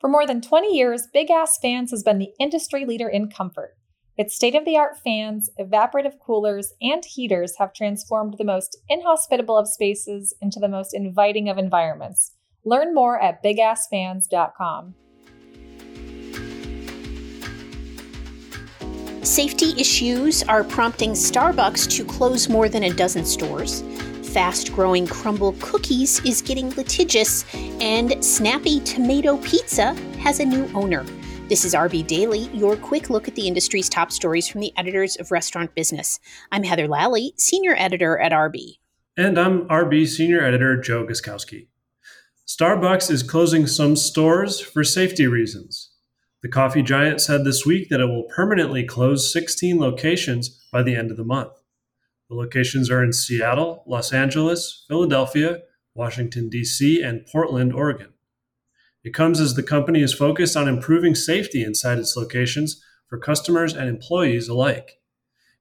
For more than 20 years, Big Ass Fans has been the industry leader in comfort. Its state of the art fans, evaporative coolers, and heaters have transformed the most inhospitable of spaces into the most inviting of environments. Learn more at bigassfans.com. Safety issues are prompting Starbucks to close more than a dozen stores fast growing Crumbl Cookies is getting litigious, and Snappy Tomato Pizza has a new owner. This is RB Daily, your quick look at the industry's top stories from the editors of Restaurant Business. I'm Heather Lalley, senior editor at RB. And I'm RB senior editor Joe Guszkowski. Starbucks is closing some stores for safety reasons. The coffee giant said this week that it will permanently close 16 locations by the end of the month. The locations are in Seattle, Los Angeles, Philadelphia, Washington, D.C., and Portland, Oregon. It comes as the company is focused on improving safety inside its locations for customers and employees alike.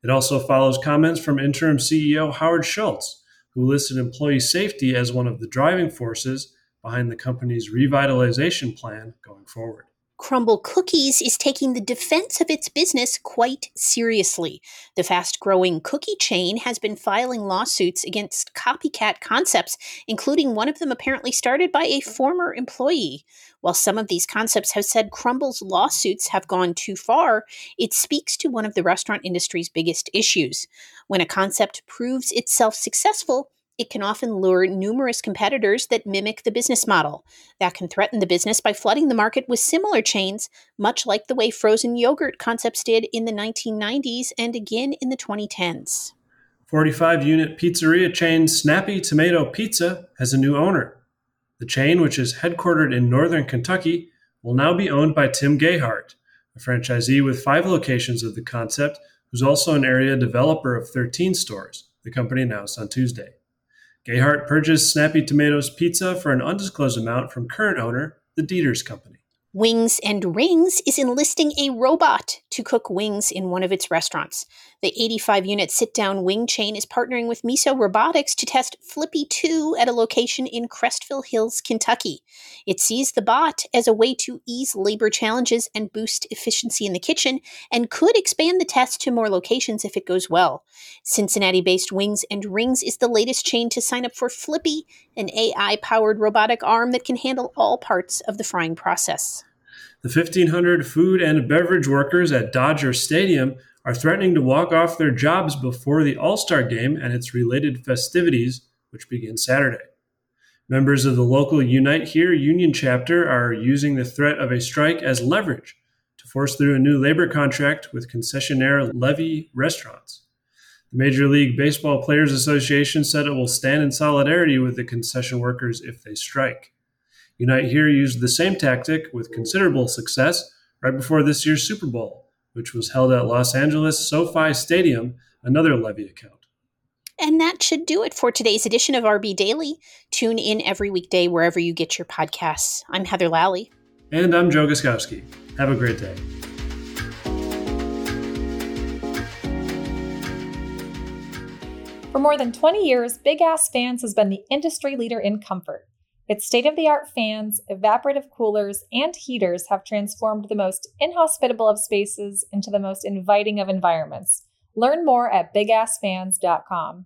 It also follows comments from interim CEO Howard Schultz, who listed employee safety as one of the driving forces behind the company's revitalization plan going forward. Crumbl Cookies is taking the defense of its business quite seriously. The fast growing cookie chain has been filing lawsuits against copycat concepts, including one of them apparently started by a former employee. While some of these concepts have said Crumbl's lawsuits have gone too far, it speaks to one of the restaurant industry's biggest issues. When a concept proves itself successful, it can often lure numerous competitors that mimic the business model. That can threaten the business by flooding the market with similar chains, much like the way frozen yogurt concepts did in the 1990s and again in the 2010s. 45 unit pizzeria chain Snappy Tomato Pizza has a new owner. The chain, which is headquartered in northern Kentucky, will now be owned by Tim Gayhart, a franchisee with five locations of the concept, who's also an area developer of 13 stores, the company announced on Tuesday. Gayhart purchased Snappy Tomatoes Pizza for an undisclosed amount from current owner, the Dieters Company. Wings and Rings is enlisting a robot to cook wings in one of its restaurants. The 85 unit sit down wing chain is partnering with Miso Robotics to test Flippy 2 at a location in Crestview Hills, Kentucky. It sees the bot as a way to ease labor challenges and boost efficiency in the kitchen and could expand the test to more locations if it goes well. Cincinnati based Wings and Rings is the latest chain to sign up for Flippy, an AI powered robotic arm that can handle all parts of the frying process. The 1,500 food and beverage workers at Dodger Stadium are threatening to walk off their jobs before the All Star game and its related festivities, which begin Saturday. Members of the local Unite Here union chapter are using the threat of a strike as leverage to force through a new labor contract with concessionaire Levy Restaurants. The Major League Baseball Players Association said it will stand in solidarity with the concession workers if they strike. Unite Here used the same tactic with considerable success right before this year's Super Bowl, which was held at Los Angeles SoFi Stadium, another Levy account. And that should do it for today's edition of RB Daily. Tune in every weekday wherever you get your podcasts. I'm Heather Lalley. And I'm Joe Guszkowski. Have a great day. For more than 20 years, Big Ass Fans has been the industry leader in comfort. Its state of the art fans, evaporative coolers, and heaters have transformed the most inhospitable of spaces into the most inviting of environments. Learn more at bigassfans.com.